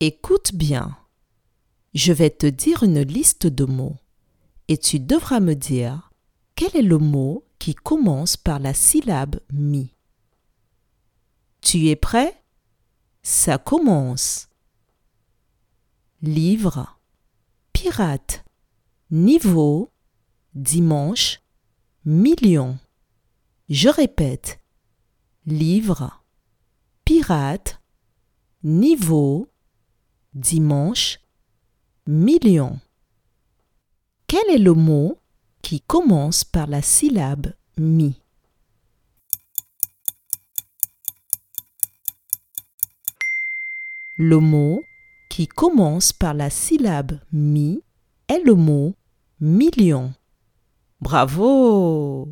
Écoute bien. Je vais te dire une liste de mots et tu devras me dire quel est le mot qui commence par la syllabe mi. Tu es prêt? Ça commence. Livre, pirate, niveau, dimanche, million. Je répète. Livre, pirate, niveau, dimanche, million. Quel est le mot qui commence par la syllabe mi? Le mot qui commence par la syllabe mi est le mot million. Bravo